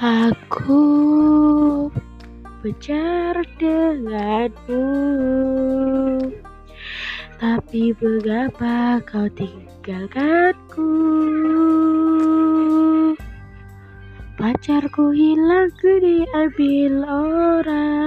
Aku bencar denganmu. Tapi mengapa kau tinggalkanku? Pacarku hilang diambil orang.